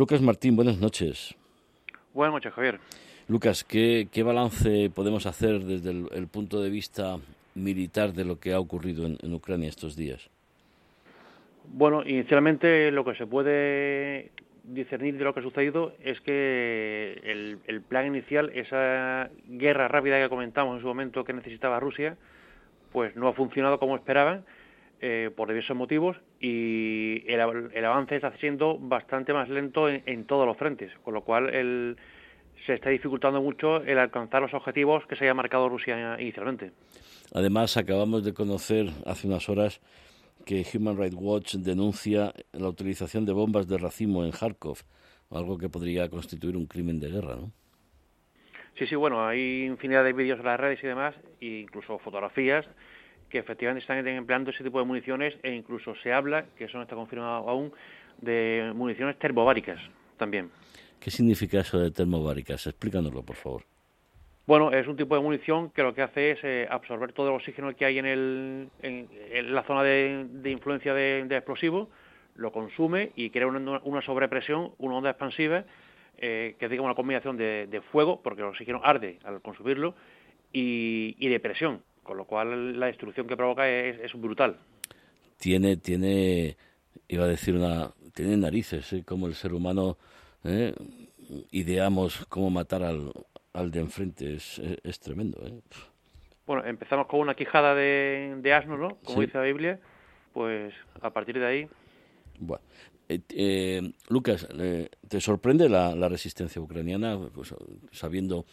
Lucas Martín, buenas noches. Buenas noches, Javier. Lucas, ¿qué, balance podemos hacer desde el, punto de vista militar de lo que ha ocurrido en, Ucrania estos días? Bueno, inicialmente lo que se puede discernir de lo que ha sucedido es que el, el, plan inicial, esa guerra rápida que comentamos en su momento que necesitaba Rusia, pues no ha funcionado como esperaban eh, por diversos motivos y el, avance está siendo bastante más lento en, todos los frentes, con lo cual el, se está dificultando mucho el alcanzar los objetivos que se haya marcado Rusia inicialmente. Además, acabamos de conocer hace unas horas que Human Rights Watch denuncia la utilización de bombas de racimo en Kharkov, algo que podría constituir un crimen de guerra, ¿no? Sí, sí, bueno, hay infinidad de vídeos en las redes y demás, e incluso fotografías que efectivamente están empleando ese tipo de municiones e incluso se habla, que eso no está confirmado aún, de municiones termobáricas también. ¿Qué significa eso de termobáricas? Explícanoslo, por favor. Bueno, es un tipo de munición que lo que hace es eh, absorber todo el oxígeno que hay en, el, en, la zona de, influencia de, explosivo, lo consume y crea una, sobrepresión, una onda expansiva, eh, que es digamos una combinación de, fuego, porque el oxígeno arde al consumirlo, y de presión con lo cual la destrucción que provoca es, brutal. Tiene, tiene, iba a decir una, tiene narices, ¿eh? como el ser humano ¿eh? ideamos cómo matar al, al de enfrente, es, es, tremendo. ¿eh? Bueno, empezamos con una quijada de, de asno, ¿no? Como dice la Biblia, pues a partir de ahí... Bueno, Lucas, ¿te sorprende la, la resistencia ucraniana, pues, sabiendo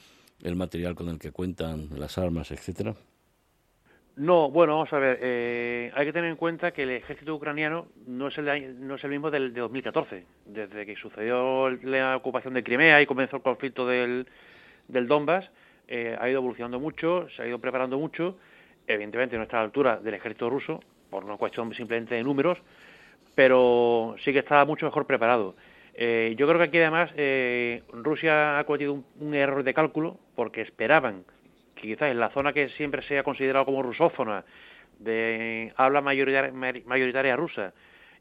el material con el que cuentan, las armas, etcétera? No, bueno, vamos a ver. Eh, hay que tener en cuenta que el ejército ucraniano no es el, no es el mismo del de 2014. Desde que sucedió la ocupación de Crimea y comenzó el conflicto del, del Donbass, eh, ha ido evolucionando mucho, se ha ido preparando mucho. Evidentemente no está a la altura del ejército ruso, por una cuestión simplemente de números, pero sí que está mucho mejor preparado. Eh, yo creo que aquí además Rusia ha cometido un error de cálculo porque esperaban que quizás en la zona que siempre se ha considerado como rusófona, de habla mayoritaria, rusa,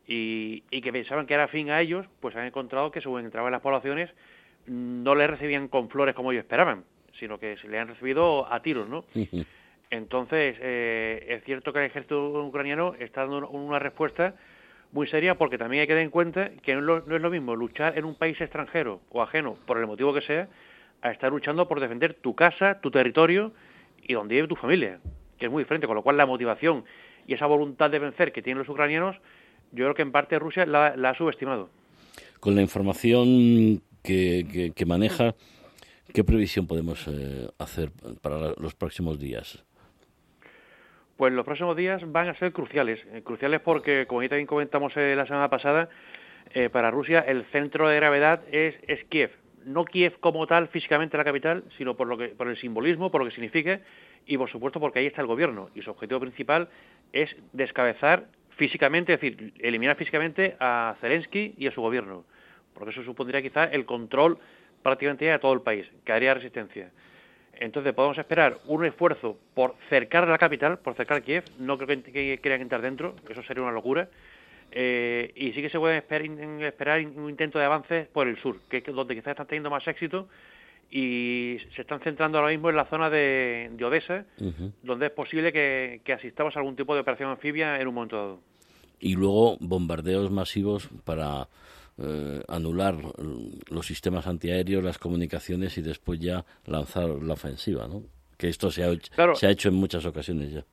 y, que pensaban que era fin a ellos, pues han encontrado que según entraban las poblaciones no les recibían con flores como ellos esperaban, sino que se le han recibido a tiros, ¿no? Entonces, eh, es cierto que el ejército ucraniano está dando una respuesta muy seria porque también hay que tener en cuenta que no es lo mismo luchar en un país extranjero o ajeno, por el motivo que sea, a estar luchando por defender tu casa, tu territorio y donde vive tu familia, que es muy diferente, con lo cual la motivación y esa voluntad de vencer que tienen los ucranianos, yo creo que en parte Rusia la, ha subestimado. Con la información que, que, maneja, ¿qué previsión podemos eh, hacer para los próximos días? Pues los próximos días van a ser cruciales, eh, cruciales porque, como ya también comentamos eh, la semana pasada, para Rusia el centro de gravedad es, es Kiev, no Kiev como tal físicamente la capital, sino por, lo que, por el simbolismo, por lo que significa y por supuesto porque ahí está el gobierno. Y su objetivo principal es descabezar físicamente, es decir, eliminar físicamente a Zelensky y a su gobierno, porque eso supondría quizá el control prácticamente de todo el país, que haría resistencia. Entonces podemos esperar un esfuerzo por cercar la capital, por cercar Kiev, no creo que, que quieran entrar dentro, eso sería una locura, eh, y sí que se puede esperar, un intento de avance por el sur, que es donde quizás están teniendo más éxito y se están centrando ahora mismo en la zona de, Odessa, donde es posible que, asistamos a algún tipo de operación anfibia en un momento dado. Y luego bombardeos masivos para eh, anular los sistemas antiaéreos, las comunicaciones y después ya lanzar la ofensiva, ¿no? Que esto se se ha hecho en muchas ocasiones ya.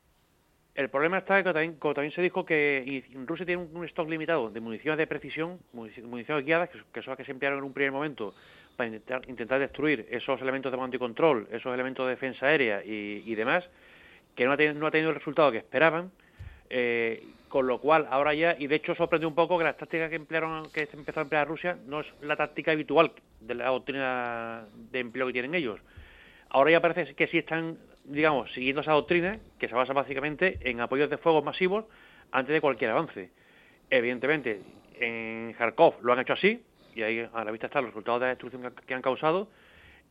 El problema está que también, como también se dijo que Rusia tiene un, stock limitado de municiones de precisión, municiones guiadas, que, son las que se emplearon en un primer momento para intentar, destruir esos elementos de mando y control, esos elementos de defensa aérea y, demás, que no ha, tenido, el resultado que esperaban, eh, con lo cual ahora ya, y de hecho sorprende un poco que la táctica que emplearon, que empezó a emplear Rusia, no es la táctica habitual de la doctrina de empleo que tienen ellos. Ahora ya parece que sí están digamos, siguiendo esa doctrina, que se basa básicamente en apoyos de fuegos masivos antes de cualquier avance. Evidentemente, en Kharkov lo han hecho así, y ahí a la vista están los resultados de la destrucción que han causado,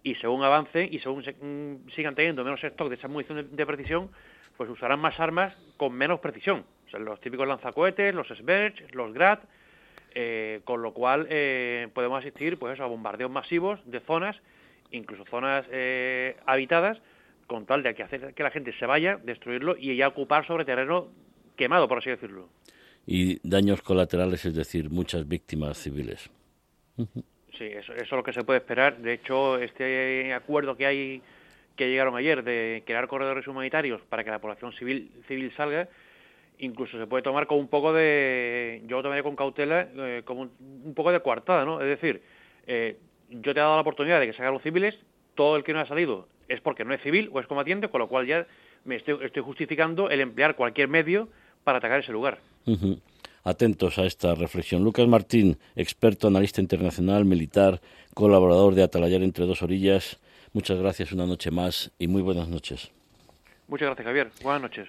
y según avancen y según mm, sigan teniendo menos stock de esa munición de, precisión, pues usarán más armas con menos precisión. O sea, los típicos lanzacohetes, los Sverch, los Grad, Eh, con lo cual eh, podemos asistir pues a bombardeos masivos de zonas, incluso zonas eh, habitadas, con tal de que hacer que la gente se vaya, destruirlo y ya ocupar sobre terreno quemado, por así decirlo. Y daños colaterales, es decir, muchas víctimas civiles. Sí, eso, eso es lo que se puede esperar. De hecho, este acuerdo que hay que llegaron ayer de crear corredores humanitarios para que la población civil, civil salga, incluso se puede tomar con un poco de, yo lo tomaré con cautela, eh, como un, poco de coartada, ¿no? Es decir, eh, yo te he dado la oportunidad de que salgan los civiles, todo el que no ha salido es porque no es civil o es combatiente, con lo cual ya me estoy, justificando el emplear cualquier medio para atacar ese lugar. Atentos a esta reflexión. Lucas Martín, experto, analista internacional, militar, colaborador de Atalayar entre dos orillas. Muchas gracias una noche más y muy buenas noches. Muchas gracias, Javier. Buenas noches.